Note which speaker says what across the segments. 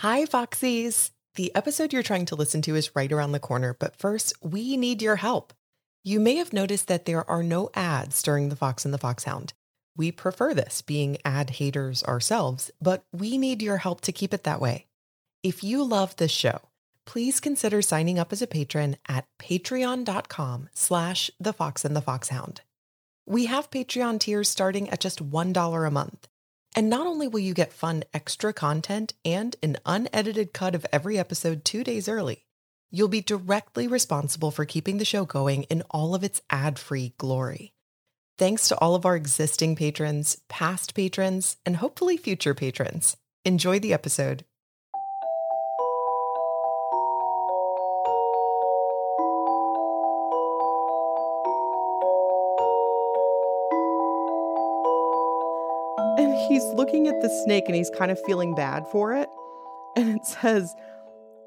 Speaker 1: Hi, Foxies. The episode you're trying to listen to is right around the corner, but first, we need your help. You may have noticed that there are no ads during The Fox and the Foxhound. We prefer this, being ad haters ourselves, but we need your help to keep it that way. If you love this show, please consider signing up as a patron at patreon.com slash the fox and the foxhound. We have Patreon tiers starting at just $1 a month. And not only will you get fun extra content and an unedited cut of every episode two days early, you'll be directly responsible for keeping the show going in all of its ad free glory. Thanks to all of our existing patrons, past patrons, and hopefully future patrons. Enjoy the episode. He's looking at the snake and he's kind of feeling bad for it. And it says,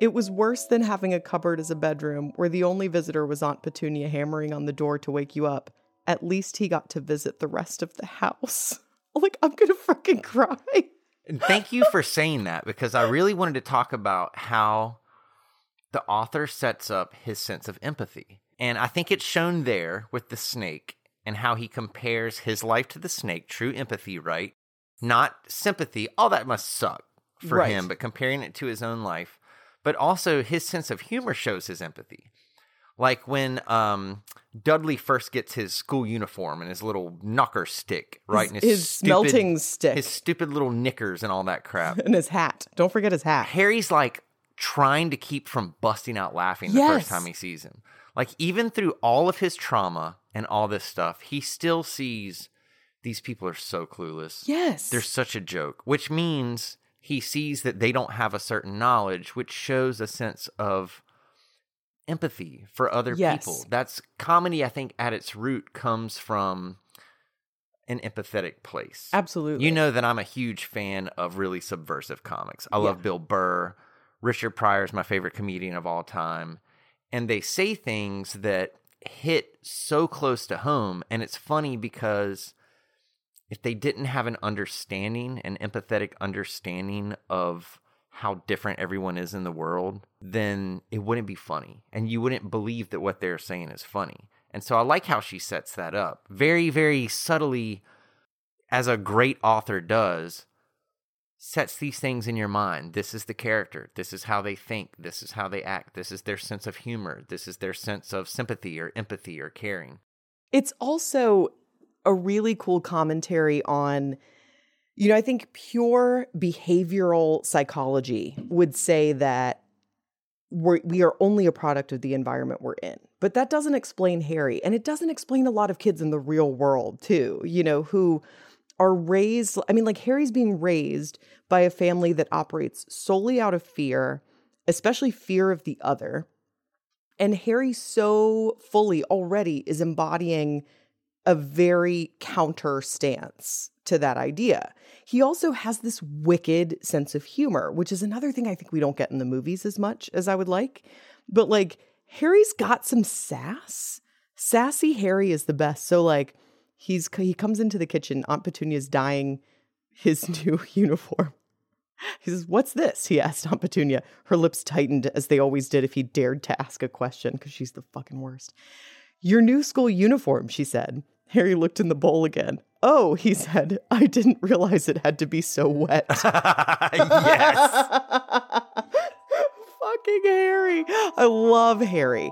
Speaker 1: It was worse than having a cupboard as a bedroom where the only visitor was Aunt Petunia hammering on the door to wake you up. At least he got to visit the rest of the house. Like, I'm gonna fucking cry.
Speaker 2: And thank you for saying that because I really wanted to talk about how the author sets up his sense of empathy. And I think it's shown there with the snake and how he compares his life to the snake, true empathy, right? Not sympathy. All that must suck for
Speaker 1: Right.
Speaker 2: him, but comparing it to his own life. But also his sense of humor shows his empathy. Like when um, Dudley first gets his school uniform and his little knocker stick, right? and
Speaker 1: his Smelting stick.
Speaker 2: His stupid little knickers and all that crap.
Speaker 1: And his hat. Don't forget his hat.
Speaker 2: Harry's like trying to keep from busting out laughing the
Speaker 1: Yes.
Speaker 2: first time he sees him. Like even through all of his trauma and all this stuff, he still sees these people are so clueless.
Speaker 1: Yes.
Speaker 2: They're such a joke, which means he sees that they don't have a certain knowledge, which shows a sense of empathy for other
Speaker 1: Yes.
Speaker 2: people. That's comedy, I think, at its root comes from an empathetic place.
Speaker 1: Absolutely.
Speaker 2: You know that I'm a huge fan of really subversive comics. I
Speaker 1: Yeah.
Speaker 2: love Bill Burr. Richard Pryor is my favorite comedian of all time. And they say things that hit so close to home. And it's funny because if they didn't have an understanding, an empathetic understanding of how different everyone is in the world, then it wouldn't be funny. And you wouldn't believe that what they're saying is funny. And so I like how she sets that up very, very subtly, as a great author does, sets these things in your mind. This is the character. This is how they think. This is how they act. This is their sense of humor. This is their sense of sympathy or empathy or caring.
Speaker 1: It's also a really cool commentary on, you know, I think pure behavioral psychology would say that we're, we are only a product of the environment we're in. But that doesn't explain Harry. And it doesn't explain a lot of kids in the real world, too, you know, who are raised. I mean, like Harry's being raised by a family that operates solely out of fear, especially fear of the other. And Harry so fully already is embodying a very counter stance to that idea. He also has this wicked sense of humor, which is another thing I think we don't get in the movies as much as I would like. But like, Harry's got some sass. Sassy Harry is the best. So like, he's he comes into the kitchen. Aunt Petunia's dyeing his new uniform. He says, What's this? He asked Aunt Petunia. Her lips tightened as they always did if he dared to ask a question, because she's the fucking worst. Your new school uniform, she said. Harry looked in the bowl again. Oh, he said, I didn't realize it had to be so wet.
Speaker 2: yes.
Speaker 1: Fucking Harry. I love Harry.